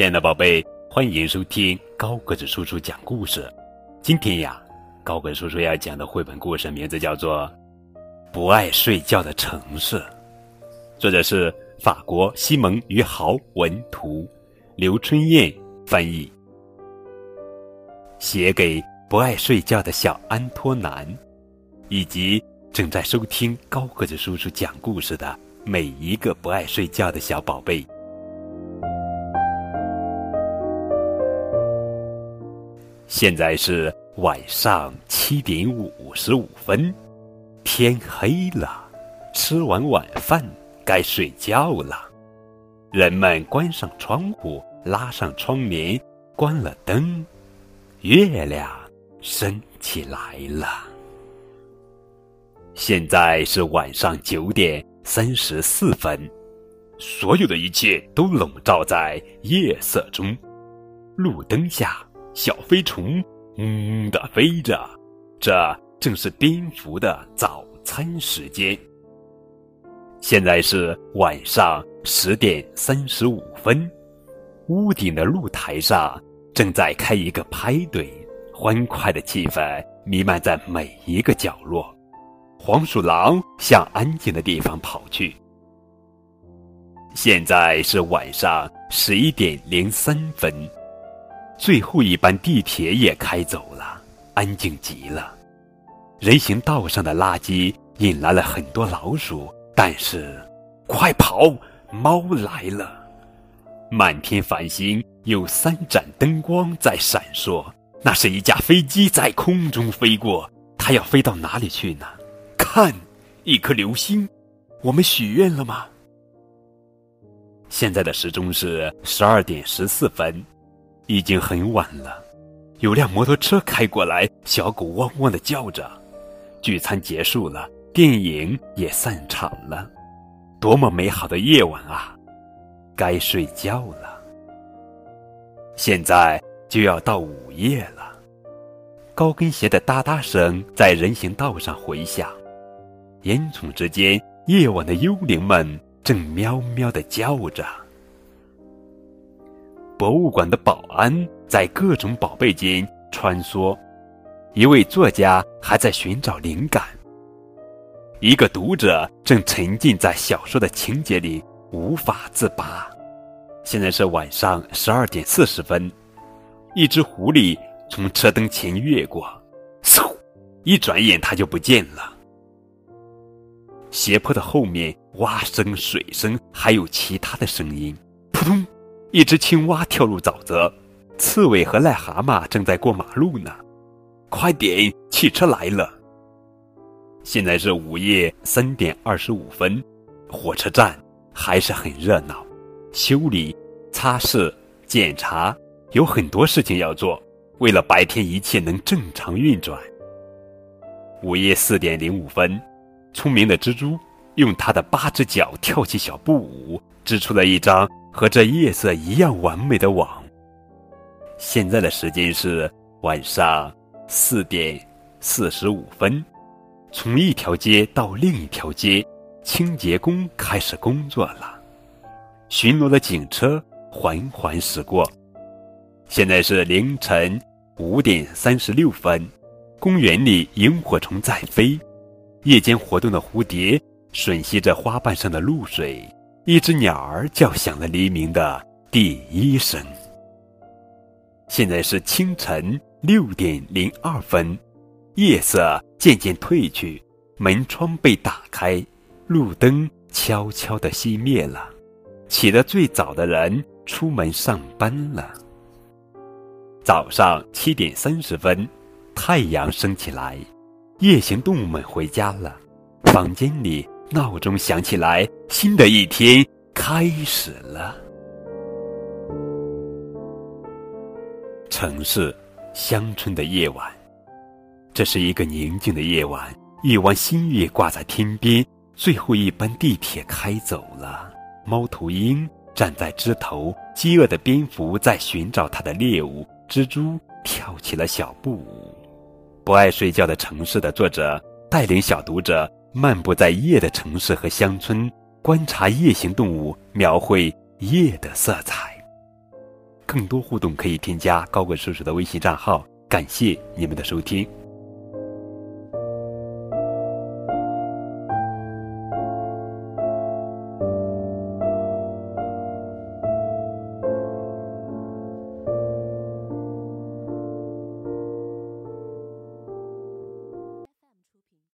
亲爱的宝贝，欢迎收听高个子叔叔讲故事。今天呀，高个子叔叔要讲的绘本故事名字叫做《不爱睡觉的城市》，作者是法国西蒙于豪文图，刘春燕翻译，写给不爱睡觉的小安托南，以及正在收听高个子叔叔讲故事的每一个不爱睡觉的小宝贝。现在是晚上七点五十五分，天黑了，吃完晚饭该睡觉了。人们关上窗户，拉上窗帘，关了灯，月亮升起来了。现在是晚上九点三十四分，所有的一切都笼罩在夜色中，路灯下。小飞虫嗡的飞着，这正是蝙蝠的早餐时间。现在是晚上十点三十五分，屋顶的露台上正在开一个派对，欢快的气氛弥漫在每一个角落。黄鼠狼向安静的地方跑去。现在是晚上十一点零三分。最后一班地铁也开走了，安静极了。人行道上的垃圾引来了很多老鼠，但是，快跑！猫来了。满天繁星有三盏灯光在闪烁，那是一架飞机在空中飞过。它要飞到哪里去呢？看，一颗流星。我们许愿了吗？现在的时钟是十二点十四分。已经很晚了，有辆摩托车开过来，小狗汪汪的叫着。聚餐结束了，电影也散场了，多么美好的夜晚啊！该睡觉了。现在就要到午夜了，高跟鞋的哒哒声在人行道上回响，烟囱之间，夜晚的幽灵们正喵喵的叫着。博物馆的保安在各种宝贝间穿梭，一位作家还在寻找灵感，一个读者正沉浸在小说的情节里无法自拔。现在是晚上十二点四十分，一只狐狸从车灯前越过，嗖，一转眼它就不见了。斜坡的后面，蛙声、水声，还有其他的声音，扑通。一只青蛙跳入沼泽，刺猬和癞蛤蟆正在过马路呢。快点，汽车来了。现在是午夜三点二十五分，火车站还是很热闹，修理、擦拭、检查，有很多事情要做。为了白天一切能正常运转。午夜四点零五分，聪明的蜘蛛用它的八只脚跳起小步舞，织出了一张。和这夜色一样完美的网。现在的时间是晚上四点四十五分，从一条街到另一条街，清洁工开始工作了。巡逻的警车缓缓驶过。现在是凌晨五点三十六分，公园里萤火虫在飞，夜间活动的蝴蝶吮吸着花瓣上的露水。一只鸟儿叫响了黎明的第一声。现在是清晨六点零二分，夜色渐渐褪去，门窗被打开，路灯悄悄的熄灭了。起得最早的人出门上班了。早上七点三十分，太阳升起来，夜行动物们回家了。房间里。闹钟响起来，新的一天开始了。城市，乡村的夜晚，这是一个宁静的夜晚。一弯新月挂在天边，最后一班地铁开走了。猫头鹰站在枝头，饥饿的蝙蝠在寻找它的猎物。蜘蛛跳起了小步舞。不爱睡觉的城市的作者带领小读者。漫步在夜的城市和乡村，观察夜行动物，描绘夜的色彩。更多互动可以添加高贵叔叔的微信账号。感谢你们的收听。